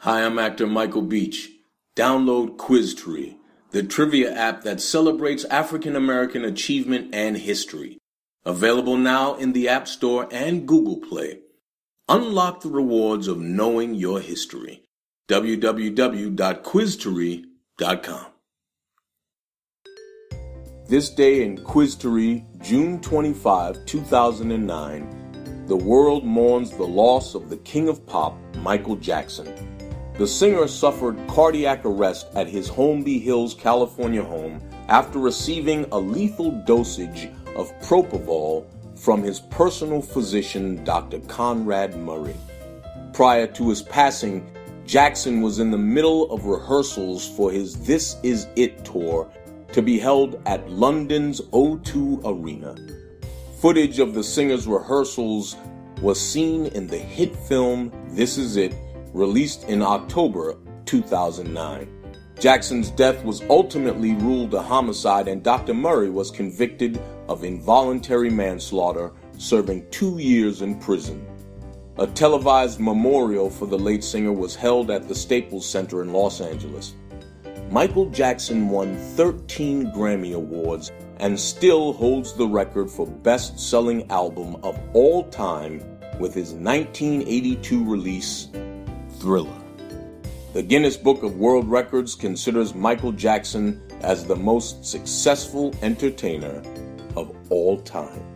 Hi, I'm actor Michael Beach. Download Quiztory, the trivia app that celebrates African American achievement and history. Available now in the App Store and Google Play. Unlock the rewards of knowing your history. www.quiztory.com. This day in Quiztory, June 25, 2009, the world mourns the loss of the king of pop, Michael Jackson. The singer suffered cardiac arrest at his Holmby Hills, California home after receiving a lethal dosage of propofol from his personal physician, Dr. Conrad Murray. Prior to his passing, Jackson was in the middle of rehearsals for his This Is It tour to be held at London's O2 Arena. Footage of the singer's rehearsals was seen in the hit film This Is It, released in October 2009. Jackson's death was ultimately ruled a homicide, and Dr. Murray was convicted of involuntary manslaughter, serving two years in prison. A televised memorial for the late singer was held at the Staples Center in Los Angeles. Michael Jackson won 13 Grammy Awards and still holds the record for best selling album of all time with his 1982 release, Thriller. The Guinness Book of World Records considers Michael Jackson as the most successful entertainer of all time.